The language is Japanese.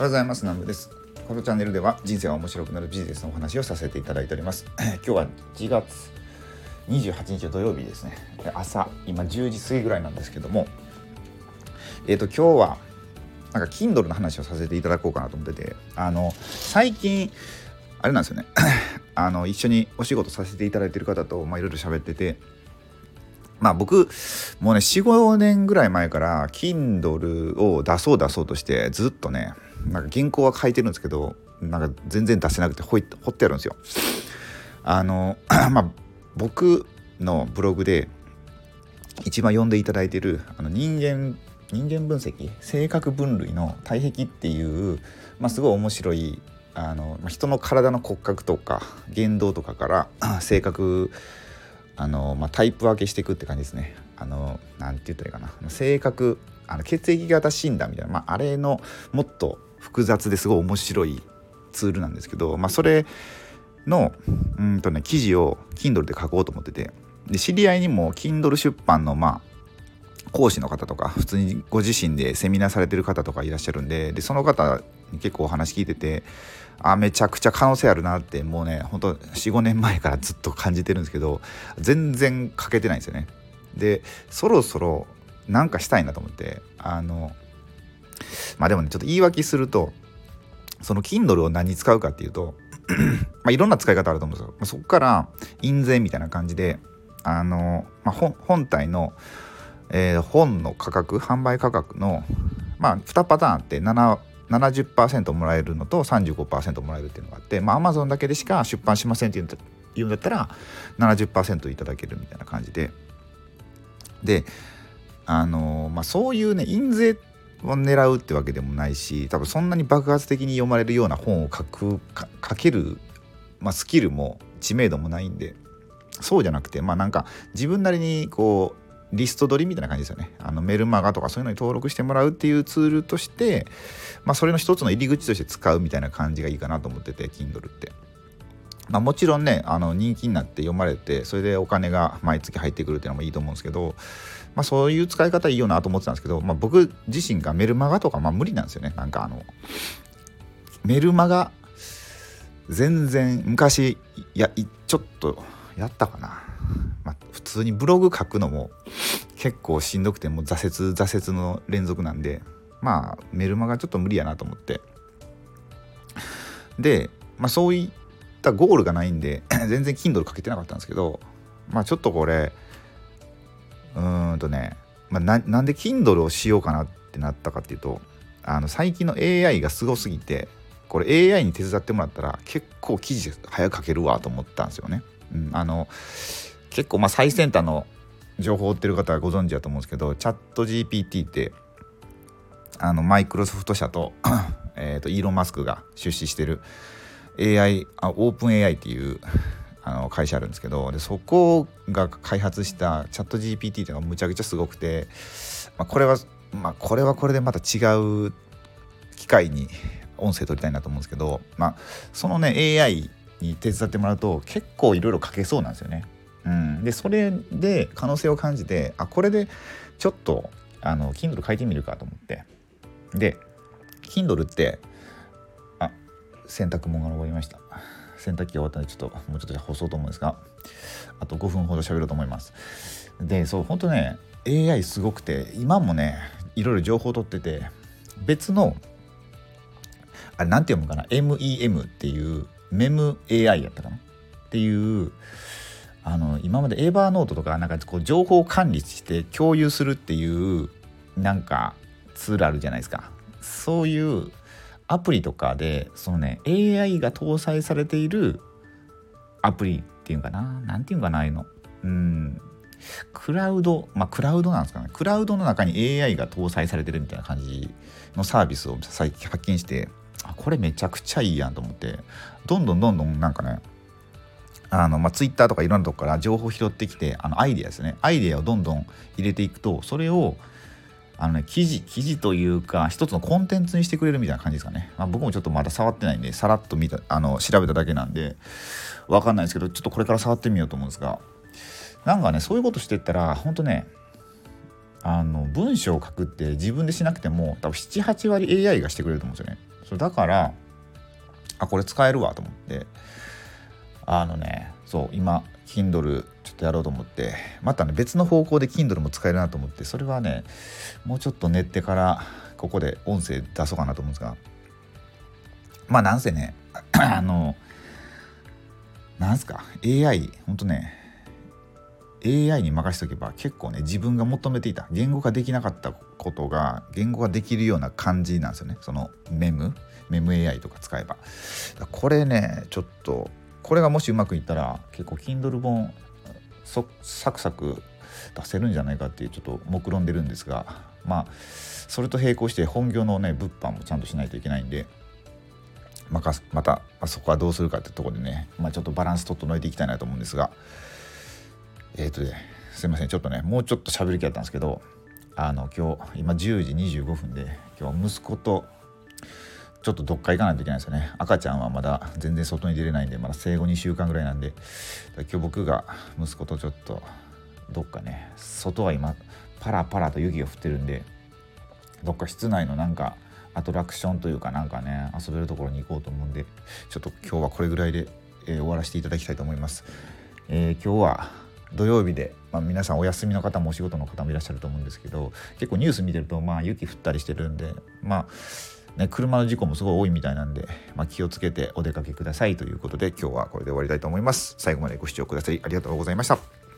おはようございます。南部です。このチャンネルでは人生は面白くなるビジネスのお話をさせていただいております。今日は1月28日土曜日ですね。朝今10時過ぎぐらいなんですけどもえっ、ー、と今日はなんか Kindle の話をさせていただこうかなと思っててあの最近あれなんですよね。あの一緒にお仕事させていただいてる方といろいろ喋っててまあ僕もうね45年ぐらい前から Kindle を出そう出そうとしてずっとねなんか原稿は書いてるんですけどなんか全然出せなくてほいほってあるんですよ。あの まあ僕のブログで一番読んでいただいてるあの人間人間分析性格分類の体壁っていう、まあ、すごい面白いあの人の体の骨格とか言動とかから 性格あの、まあ、タイプ分けしていくって感じですね。あのなんて言ったらいいかな性格あの血液型診断みたいな、まあ、あれのもっと複雑ですごい面白いツールなんですけど、まあ、それのうんとね記事を Kindle で書こうと思っててで知り合いにも Kindle 出版のまあ講師の方とか普通にご自身でセミナーされてる方とかいらっしゃるんででその方に結構お話聞いててあめちゃくちゃ可能性あるなってもうねほんと45年前からずっと感じてるんですけど全然書けてないんですよね。でそろそろなんかしたいなと思ってあのまあでもねちょっと言い訳するとその Kindle を何に使うかっていうと まあいろんな使い方あると思うんですよ。そこから印税みたいな感じであの、まあ、本体の、えー、本の価格販売価格のまあ2パターンあって7 70%もらえるのと35%もらえるっていうのがあってまあ Amazon だけでしか出版しませんって言うんだったら70%いただけるみたいな感じでであのまあそういうね印税っを狙うってわけでもないし多分そんなに爆発的に読まれるような本を書く書ける、まあ、スキルも知名度もないんでそうじゃなくてまあなんか自分なりにこうリスト取りみたいな感じですよね。あのメルマガとかそういうのに登録してもらうっていうツールとして、まあ、それの一つの入り口として使うみたいな感じがいいかなと思ってて Kindle って。まあ、もちろんねあの人気になって読まれてそれでお金が毎月入ってくるっていうのもいいと思うんですけど、まあ、そういう使い方いいよなと思ってたんですけど、まあ、僕自身がメルマガとかまあ無理なんですよね。なんかあのメルマガ全然昔やちょっとやったかな。まあ、普通にブログ書くのも結構しんどくてもう挫折挫折の連続なんでまあメルマガちょっと無理やなと思って。で、まあ、そういったゴールがないんで全然 Kindle かけてなかったんですけどまあちょっとこれうーんとね、まあ、なんで Kindle をしようかなってなったかっていうとあの最近の AI がすごすぎてこれ AI に手伝ってもらったら結構記事早く書けるわと思ったんですよね。うん、あの結構まあ最先端の情報を追ってる方はご存知だと思うんですけどチャット GPT ってあのマイクロソフト社と えとイーロン・マスクが出資してる AI あオープン AI っていうあの会社あるんですけどでそこが開発したチャット GPT っていうのがむちゃくちゃすごくて、まあ、これはまあこれはこれでまた違う機会に音声取りたいなと思うんですけど、まあ、そのね AI に手伝ってもらうと結構いろいろ書けそうなんですよね。うん、でそれで可能性を感じてあこれでちょっとあの Kindle 書いてみるかと思って。で Kindle ってあ洗濯物が残りました。洗濯機終わったんでちょっともうちょっと干そうと思うんですがあと5分ほど喋ろうと思います。でそうほんとね AI すごくて今もねいろいろ情報を取ってて別のあれ何て読むかな MEM っていうメム AI やったかな？っていうあの今までエーバーノートとかなんかこう情報を管理して共有するっていうなんかツールあるじゃないですか。そういうアプリとかでそのね AI が搭載されているアプリっていうかな？何ていうかなあいうの。うん。クラウドまあクラウドなんですかね。クラウドの中に AI が搭載されてるみたいな感じのサービスを最近発見してあこれめちゃくちゃいいやんと思って。どんどんどんどんなんかねあの、まあ、ツイッターとかいろんなとこから情報を拾ってきてあのアイデアですね。アイデアをどんどん入れていくとそれをあのね記事記事というか一つのコンテンツにしてくれるみたいな感じですかね、まあ、僕もちょっとまだ触ってないんでさらっと見たあの調べただけなんでわかんないですけどちょっとこれから触ってみようと思うんですが。なんかねそういうことしてったら本当ねあの文章を書くって自分でしなくても多分78割 AI がしてくれると思うんですよね。そうだからあこれ使えるわと思って。あのねそう今 Kindle とやろうと思ってまたね別の方向で Kindle も使えるなと思ってそれはねもうちょっと練ってからここで音声出そうかなと思うんですがまあなんせね あのなんすか AI ほんとね AI に任せとけば結構ね自分が求めていた言語化できなかったことが言語化できるような感じなんですよね。そのメムメム AI とか使えば。これねちょっとこれがもしうまくいったら結構 Kindle 本サクサク出せるんじゃないかっていうちょっと目論んでるんですがまあそれと並行して本業のね物販もちゃんとしないといけないんでまたまたそこはどうするかってとこでね、まあ、ちょっとバランス整えていきたいなと思うんですがえっ、ー、とねすいませんちょっとねもうちょっと喋る気だったんですけどあの今日今10時25分で今日は息子とちょっとどっか行かないといけないですよね。赤ちゃんはまだ全然外に出れないんでまだ生後2週間ぐらいなんで。今日僕が息子とちょっとどっかね外は今パラパラと雪が降ってるんでどっか室内のなんかアトラクションというかなんかね遊べるところに行こうと思うんでちょっと今日はこれぐらいで、えー、終わらせていただきたいと思います、えー、今日は土曜日で、まあ、皆さんお休みの方もお仕事の方もいらっしゃると思うんですけど結構ニュース見てるとまあ雪降ったりしてるんでまあね、車の事故もすごい多いみたいなんで、まあ、気をつけてお出かけくださいということで今日はこれで終わりたいと思います。最後までご視聴くださりありがとうございました。